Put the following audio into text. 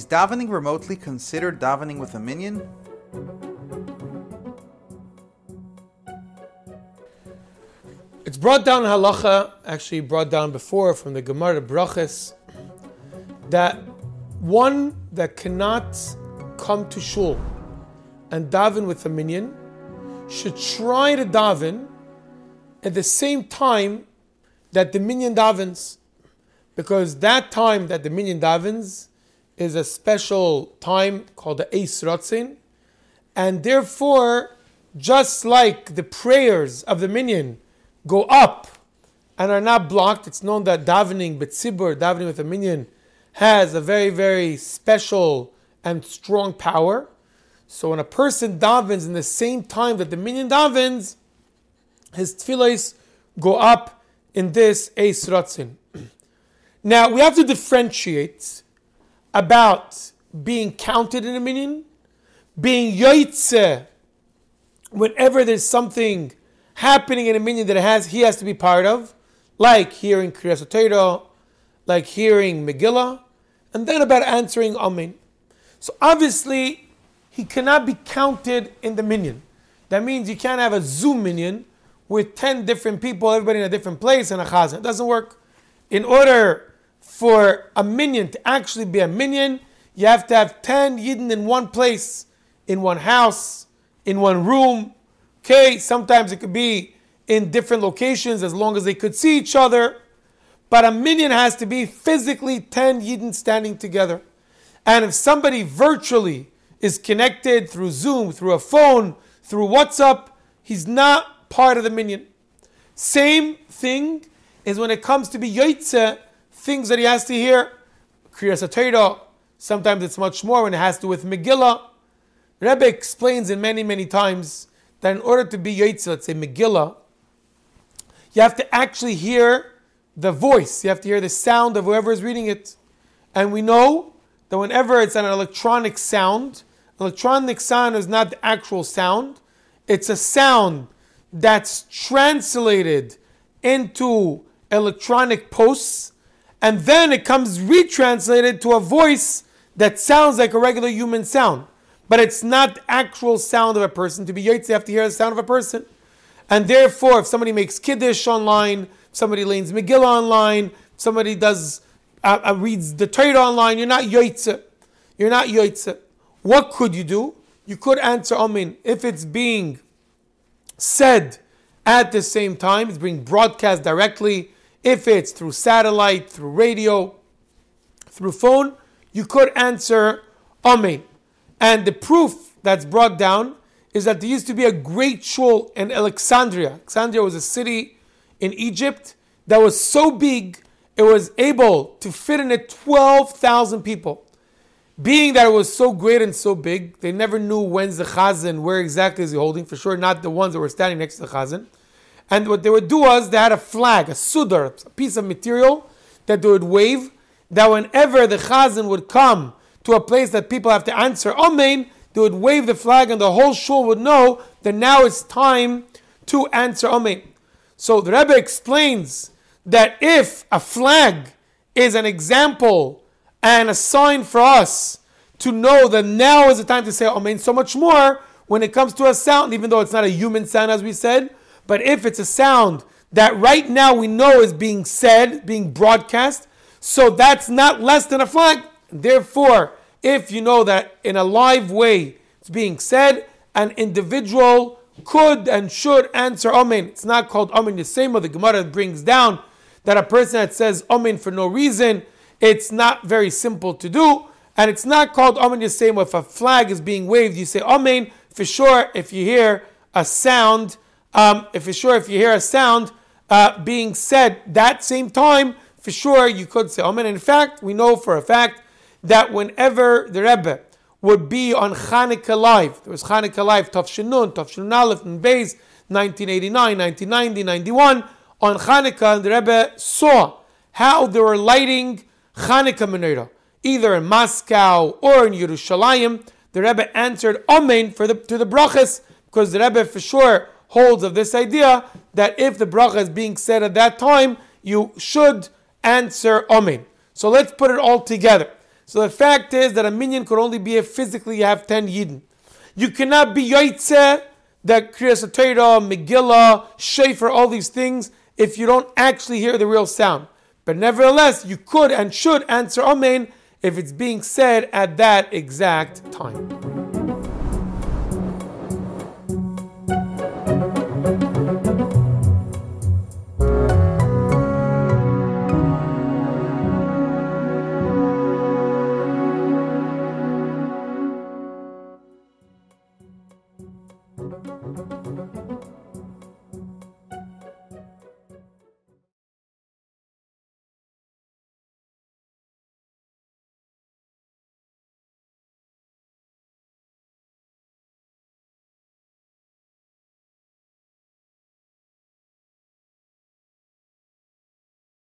is davening remotely considered davening with a minyan? It's brought down halacha, actually brought down before from the Gemara Brachas, that one that cannot come to shul and daven with a minyan should try to daven at the same time that the minyan davens, because that time that the minyan davens is a special time called the Eis Ratzin, and therefore, just like the prayers of the minyan go up and are not blocked, it's known that davening, betzibur, davening with a minyan, has a very, very special and strong power. So when a person davens in the same time that the minyan davens, his tefillahs go up in this Eis Ratzin. Now we have to differentiate about being counted in a minyan, being yoitze whenever there's something happening in a minyan that has he has to be part of, like hearing Kriyas Torah, like hearing Megillah, and then about answering Amen. So obviously, he cannot be counted in the minyan. That means you can't have a Zoom minyan with 10 different people, everybody in a different place, and a chazan. It doesn't work. In order for a minyan to actually be a minyan, you have to have 10 yidden in one place, in one house, in one room. Okay, sometimes it could be in different locations as long as they could see each other. But a minyan has to be physically 10 yidden standing together. And if somebody virtually is connected through Zoom, through a phone, through WhatsApp, he's not part of the minyan. Same thing is when it comes to be yoitze, things that he has to hear. Kriyas Torah, sometimes it's much more when it has to do with Megillah. Rebbe explains in many, many times that in order to be yoitze, let's say Megillah, you have to actually hear the voice. You have to hear the sound of whoever is reading it. And we know that whenever it's an electronic sound, electronic sound is not the actual sound. It's a sound that's translated into electronic posts, and then it comes retranslated to a voice that sounds like a regular human sound. But it's not actual sound of a person. To be yotze, you have to hear the sound of a person. And therefore, if somebody makes Kiddush online, somebody leins Megillah online, somebody does uh, uh, reads the Torah online, you're not yotze. You're not yotze. What could you do? You could answer Amen if it's being said at the same time, it's being broadcast directly. If it's through satellite, through radio, through phone, you could answer Amen. And the proof that's brought down is that there used to be a great shul in Alexandria. Alexandria was a city in Egypt that was so big it was able to fit in it 12,000 people. Being that it was so great and so big, they never knew when's the chazan, where exactly is he holding. For sure, not the ones that were standing next to the chazan. And what they would do was they had a flag, a sudar, a piece of material that they would wave. That whenever the chazan would come to a place that people have to answer amen, they would wave the flag, and the whole shul would know that now it's time to answer amen. So the Rebbe explains that if a flag is an example and a sign for us to know that now is the time to say Amen, so much more when it comes to a sound, even though it's not a human sound, as we said, but if it's a sound that right now we know is being said, being broadcast, so that's not less than a flag. Therefore, if you know that in a live way it's being said, an individual could and should answer Amen. It's not called Amen Yisema. The Gemara brings down that a person that says Amen for no reason, it's not very simple to do. And it's not called Amen Yisema. If a flag is being waved, you say Amen. For sure, if you hear a sound, um, if for sure, if you hear a sound uh, being said that same time, for sure you could say Amen. In fact, we know for a fact that whenever the Rebbe would be on Chanukah Live. There was Chanukah Live, Tof Shin Nun, Tov Shinun Aleph, and Beis, 1989, 1990, 91. On Chanukah, the Rebbe saw how they were lighting Chanukah menorah, either in Moscow or in Yerushalayim. The Rebbe answered Amen for the, to the brachas, because the Rebbe for sure holds of this idea that if the bracha is being said at that time, you should answer Amen. So let's put it all together. So the fact is that a minyan could only be if physically you have 10 yidden. You cannot be yoitze, that Kriyas Torah, Megillah, Shofar, all these things, if you don't actually hear the real sound. But nevertheless, you could and should answer Amen if it's being said at that exact time.